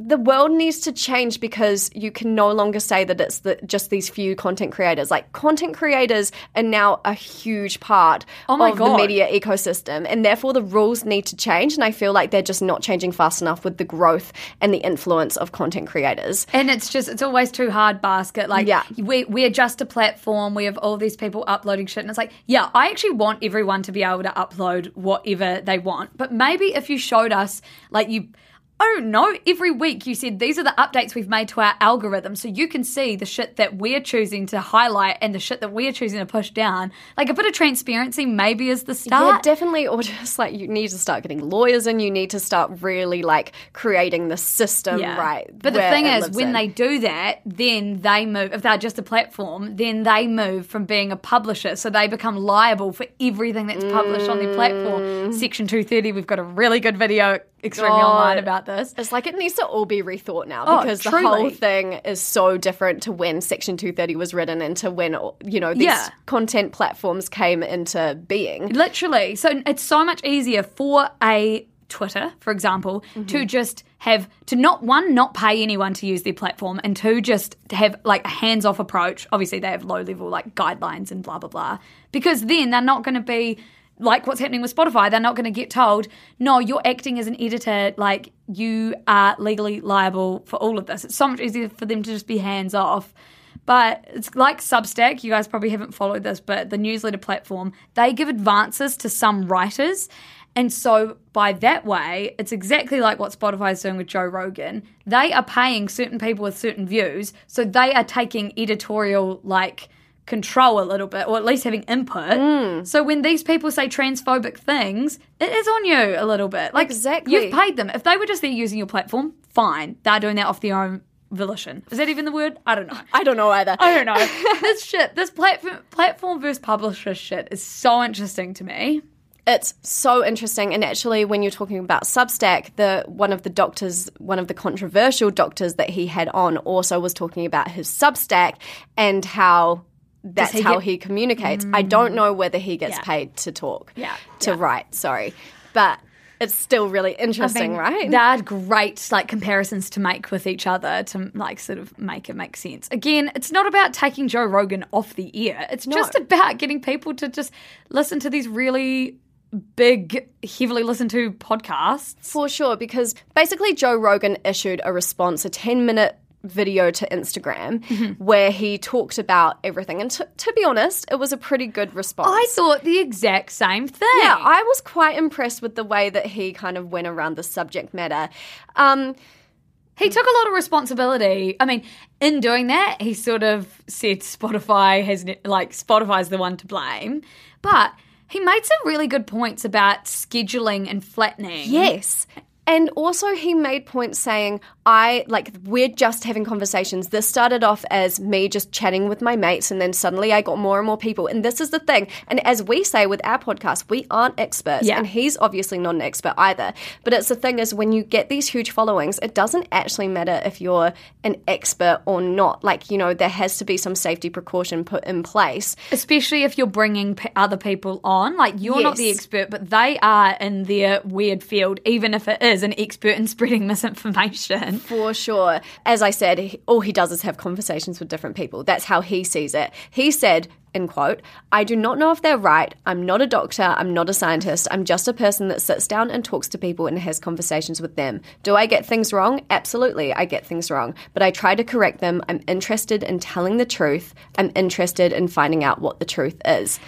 the world needs to change because you can no longer say that it's the, just these few content creators. Like content creators are now a huge part Oh of the media ecosystem and therefore the rules need to change and I feel like they're just not changing fast enough with the growth and the influence of content creators. And it's just, it's always too hard basket. Like, Yeah. we, we're just a platform. We have all these people uploading shit. And it's like, yeah, I actually want everyone to be able to upload whatever they want. But maybe if you showed us, like, you, I don't every week you said, these are the updates we've made to our algorithm. So you can see the shit that we're choosing to highlight and the shit that we're choosing to push down. Like, a bit of transparency maybe is the Yeah, start. definitely. Or just like you need to start getting lawyers and you need to start really like creating the system yeah. right. But the thing is, when in. they do that, then they move. If they're just a platform, then they move from being a publisher, so they become liable for everything that's published on their Mm. platform. Section two thirty. We've got a really good video extremely God. online about this. It's like it needs to all be rethought now Oh, because the whole thing is so different to when Section 230 was written and to when, you know, these Yeah. content platforms came into being. Literally. So it's so much easier for a Twitter, for example, Mm-hmm. to just have to not one not pay anyone to use their platform and two just have like a hands-off approach. Obviously they have low level like guidelines and blah blah blah. Because then they're not going to be like what's happening with Spotify, they're not going to get told, no, you're acting as an editor, like you are legally liable for all of this. It's so much easier for them to just be hands off. But it's like Substack. You guys probably haven't followed this, but the newsletter platform, they give advances to some writers. And so, by that way, it's exactly like what Spotify is doing with Joe Rogan. They are paying certain people with certain views. So, they are taking editorial, like, control a little bit, or at least having input. Mm. So, when these people say transphobic things, it is on you a little bit. Like, Exactly. You've paid them. If they were just there using your platform, fine. They're doing that off their own volition. Is that even the word? I don't know. I don't know either. I don't know. this shit, this platform platform versus publisher shit is so interesting to me. It's so interesting, and actually, when you're talking about Substack, the one of the doctors, one of the controversial doctors that he had on, also was talking about his Substack and how that's he how get- he communicates. I don't know whether he gets Yeah. paid to talk, Yeah. to Yeah. write. Sorry, but it's still really interesting, right? There are great like comparisons to make with each other to like sort of make it make sense. Again, it's not about taking Joe Rogan off the air. It's just about getting people to just listen to these really big, heavily listened to podcasts. For sure, because basically Joe Rogan issued a response, a 10 minute video to Instagram Mm-hmm. where he talked about everything. And to, to be honest, it was a pretty good response. I thought the exact same thing. yeah, I was quite impressed with the way that he kind of went around the subject matter. Um, He took a lot of responsibility. I mean, in doing that, he sort of said Spotify has like Spotify's the one to blame, but he made some really good points about scheduling and flattening. yes. And also, he made points saying, I like, we're just having conversations. This started off as me just chatting with my mates, and then suddenly I got more and more people. And this is the thing. And as we say with our podcast, we aren't experts. Yeah. And he's obviously not an expert either. But it's the thing is, when you get these huge followings, it doesn't actually matter if you're an expert or not. Like, you know, there has to be some safety precaution put in place. Especially if you're bringing p- other people on. Like, you're not the expert, but they are in their weird field, even if it is an expert in spreading misinformation. For sure. As I said, all he does is have conversations with different people. That's how he sees it. He said, in quote, I do not know if they're right. I'm not a doctor. I'm not a scientist. I'm just a person that sits down and talks to people and has conversations with them. Do I get things wrong? Absolutely, I get things wrong. But I try to correct them. I'm interested in telling the truth. I'm interested in finding out what the truth is.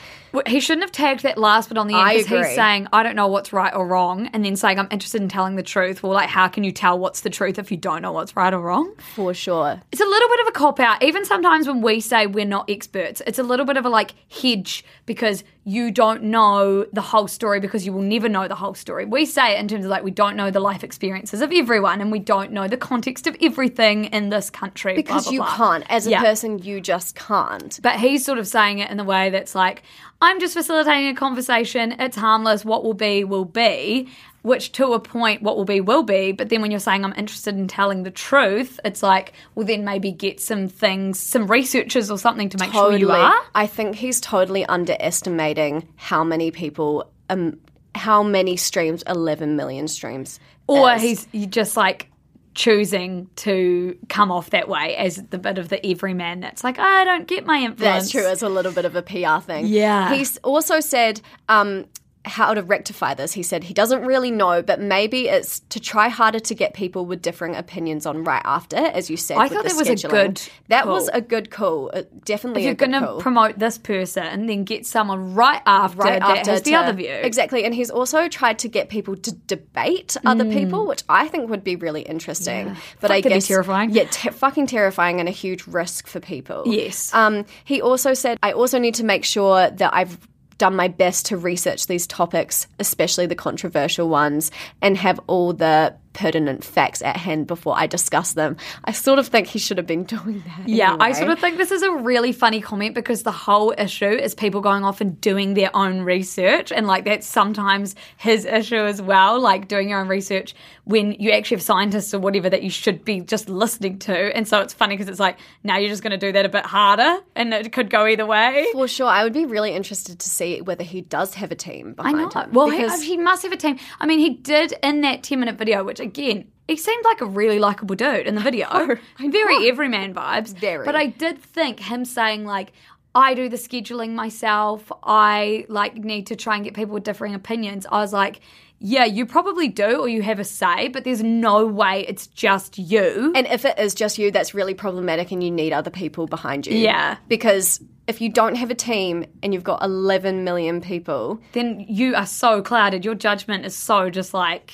He shouldn't have tagged that last bit on the end I because agree. he's saying, I don't know what's right or wrong, and then saying, I'm interested in telling the truth. Well, like, how can you tell what's the truth if you don't know what's right or wrong? For sure. It's a little bit of a cop out. Even sometimes when we say we're not experts, it's a little bit of a like hedge because you don't know the whole story because you will never know the whole story. We say it in terms of like we don't know the life experiences of everyone and we don't know the context of everything in this country. blah, Because blah, you blah. can't. As a Yeah. person, you just can't. But he's sort of saying it in the way that's like, I'm just facilitating a conversation. It's harmless. What will be, will be. Which to a point, what will be, will be. But then when you're saying I'm interested in telling the truth, it's like, well, then maybe get some things, some researchers or something to make sure you are. I think he's totally underestimating how many people, um, how many streams, 11 million streams. Or is. he's just like choosing to come off that way as the bit of the everyman that's like, I don't get my influence. That's true. It's a little bit of a PR thing. Yeah. He's also said um, how to rectify this. He said he doesn't really know, but maybe it's to try harder to get people with differing opinions on right after, as you said. I thought that was a good That was a good call. Uh, definitely If you're going to promote this person and then get someone right after right that after has the other view. Exactly. And he's also tried to get people to debate other Mm. people, which I think would be really interesting. But Fuck, I guess terrifying. Yeah, te- fucking terrifying and a huge risk for people. Yes. Um, he also said, I also need to make sure that I've done my best to research these topics, especially the controversial ones, and have all the pertinent facts at hand before I discuss them. I sort of think he should have been doing that. Yeah, I sort of think this is a really funny comment because the whole issue is people going off and doing their own research. And like that's sometimes his issue as well, like doing your own research when you actually have scientists or whatever that you should be just listening to. And so it's funny because it's like now you're just going to do that a bit harder and it could go either way. For sure. I would be really interested to see whether he does have a team I behind know. him. Well, he, because he must have a team. I mean, he did in that 10 minute video, which again, he seemed like a really likable dude in the video. Very everyman vibes. Very. But I did think him saying, like, I do the scheduling myself. I like need to try and get people with differing opinions. I was like, yeah, you probably do, or you have a say, but there's no way it's just you. And if it is just you, that's really problematic and you need other people behind you. Yeah. Because if you don't have a team and you've got 11 million people, then you are so clouded. Your judgment is so just like,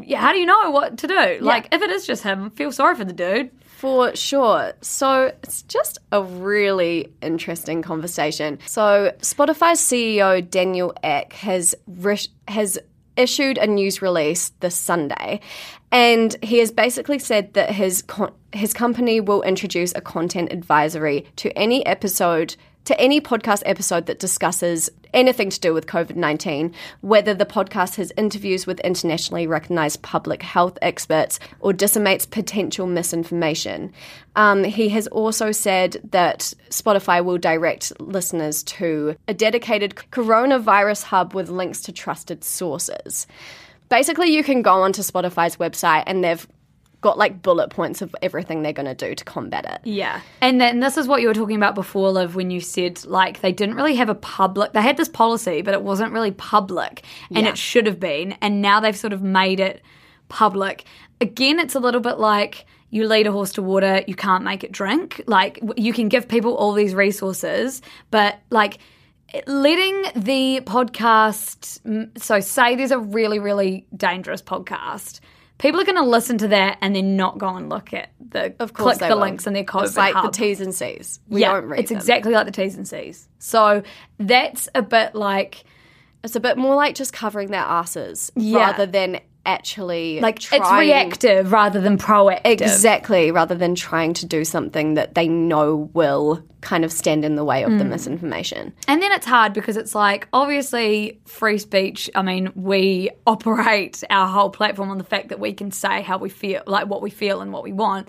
yeah, how do you know what to do? Like, if it is just him, feel sorry for the dude. For sure. So it's just a really interesting conversation. So Spotify's CEO Daniel Ek has rish- has issued a news release this Sunday, and he has basically said that his con- his company will introduce a content advisory to any episode to any podcast episode that discusses anything to do with COVID 19, whether the podcast has interviews with internationally recognized public health experts or disseminates potential misinformation. Um, he has also said that Spotify will direct listeners to a dedicated coronavirus hub with links to trusted sources. Basically, you can go onto Spotify's website and they've got like bullet points of everything they're going to do to combat it. Yeah. And then this is what you were talking about before, Liv, when you said like they didn't really have a public, they had this policy, but it wasn't really public and Yeah. it should have been. And now they've sort of made it public. Again, it's a little bit like you lead a horse to water, you can't make it drink. Like you can give people all these resources, but like, letting the podcast so say there's a really really dangerous podcast people are going to listen to that and then not go and look at the Of course, click the will. links in their COVID It's like hub. the T's and C's. We yeah, don't read it's them. exactly like the T's and C's. So that's a bit like It's a bit more like just covering their asses Yeah. rather than actually like it's reactive rather than proactive. Exactly, rather than trying to do something that they know will kind of stand in the way of Mm. the misinformation. And then it's hard because it's like obviously free speech. I mean, we operate our whole platform on the fact that we can say how we feel, like what we feel and what we want.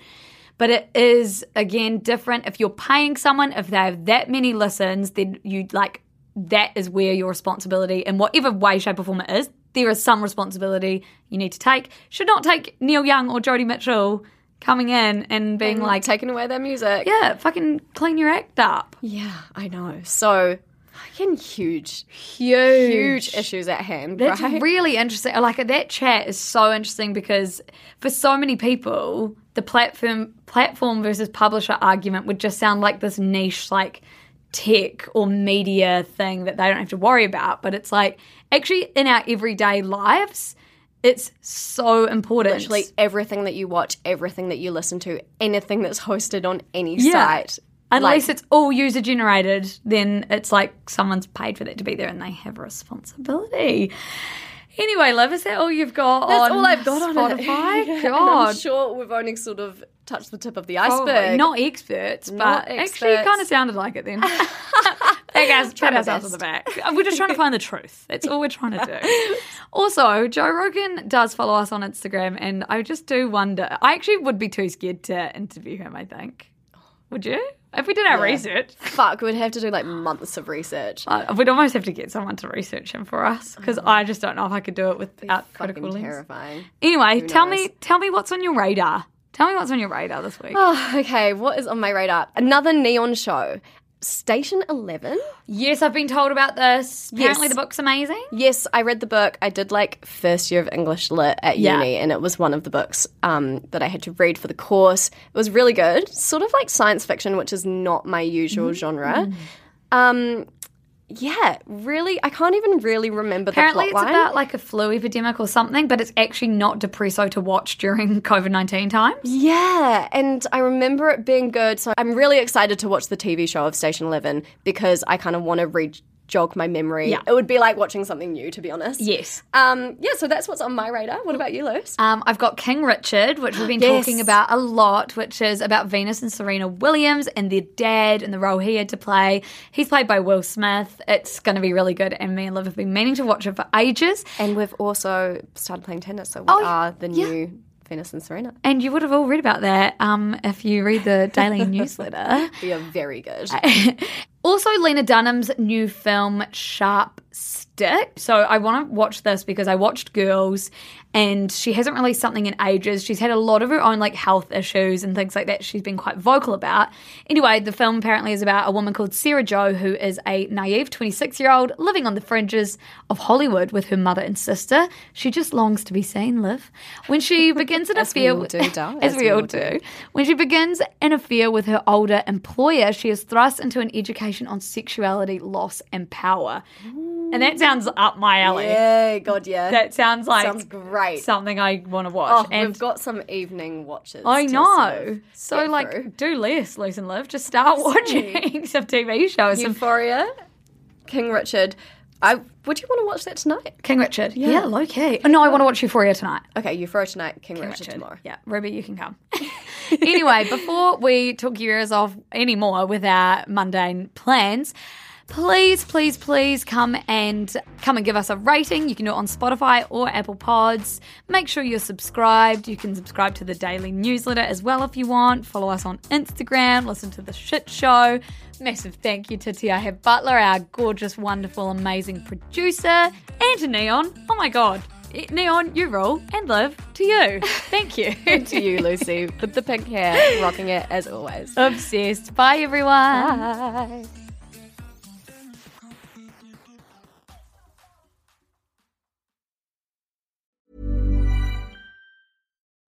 But it is again different if you're paying someone. If they have that many listens, then you like that is where your responsibility in whatever way, shape, or form it is. There is some responsibility you need to take. Should not take Neil Young or Joni Mitchell coming in and being like, taking away their music. yeah, fucking clean your act up. Yeah, I know. So fucking huge, Huge. huge issues at hand, That's right? really interesting. Like that chat is so interesting because for so many people, the platform platform versus publisher argument would just sound like this niche like tech or media thing that they don't have to worry about. But it's like actually in our everyday lives, it's so important. Literally everything that you watch, everything that you listen to, anything that's hosted on any Yeah. site. Unless Like- it's all user generated, then it's like someone's paid for that to be there and they have a responsibility. Anyway, love, is that all you've got That's on all I've got on it. Spotify? Yeah, God. I'm sure we've only sort of touched the tip of the Probably. iceberg. Not experts, but Not actually it kind of sounded like it then. Hey guys, pat ourselves on the back. We're just trying to find the truth. That's all we're trying to do. Also, Joe Rogan does follow us on Instagram, and I just do wonder. I actually would be too scared to interview him. I think. Would you? If we did our research, Fuck, we'd have to do like months of research. uh, we'd almost have to get someone to research him for us because I just don't know if I could do it without critical lens. terrifying. Anyway, tell me, tell me what's on your radar. Tell me what's on your radar this week. Oh, okay, what is on my radar? Another neon show. Station 11? Yes, I've been told about this. Apparently, Yes. the book's amazing. Yes, I read the book. I did like first year of English lit at Yeah. uni, and it was one of the books um, that I had to read for the course. It was really good, sort of like science fiction, which is not my usual genre. Um, yeah, really, I can't even really remember Apparently, the it's plot line. about like a flu epidemic or something, but it's actually not depresso to watch during COVID 19 times. Yeah, and I remember it being good. So I'm really excited to watch the TV show of Station 11 because I kind of want to re jog my memory. Yeah. It would be like watching something new, to be honest. Yes. Um, yeah, so that's what's on my radar. What about you, Lucy? Um, I've got King Richard, which we've been Yes. talking about a lot, which is about Venus and Serena Williams and their dad and the role he had to play. He's played by Will Smith. It's going to be really good, and me and Liv have been meaning to watch it for ages. And we've also started playing tennis, so we Oh, are the yeah. new Venus and Serena. And you would have all read about that um, if you read the daily newsletter. We are very good. Also, Lena Dunham's new film, Sharp Stick. So, I want to watch this because I watched Girls and she hasn't released something in ages. She's had a lot of her own like health issues and things like that she's been quite vocal about. Anyway, the film apparently is about a woman called Sarah Jo who is a naive 26 year old living on the fringes of Hollywood with her mother and sister. She just longs to be seen, Liv. When she begins an As we affair all do, as, we all do. When she begins an affair with her older employer, she is thrust into an education on sexuality, loss, and power. And that sounds up my alley. Yeah, God, yeah. That sounds like Sounds great. something I want to watch. oh, and we've got some evening watches. I know. sort of So, like, through. do less, Loose and Liv. Just start watching some TV shows. Some- Euphoria, King Richard. I would you want to watch that tonight? King Richard. Yeah, low key. Oh, no, I want to watch Euphoria tonight. Okay, Euphoria tonight, King, Richard, Richard. tomorrow. Yeah, Ruby, you can come. anyway, before we talk your ears off anymore with our mundane plans, please, please, please come and come and give us a rating. You can do it on Spotify or Apple Pods. Make sure you're subscribed. You can subscribe to the daily newsletter as well if you want. Follow us on Instagram. Listen to the shit show. Massive thank you to Tia Butler, our gorgeous, wonderful, amazing producer, and to Neon. Oh my god. Eh, Neon, you rule, and Liv, to you. Thank you. and to you, Lucy, with the pink hair, rocking it as always. Obsessed. Bye, everyone. Bye.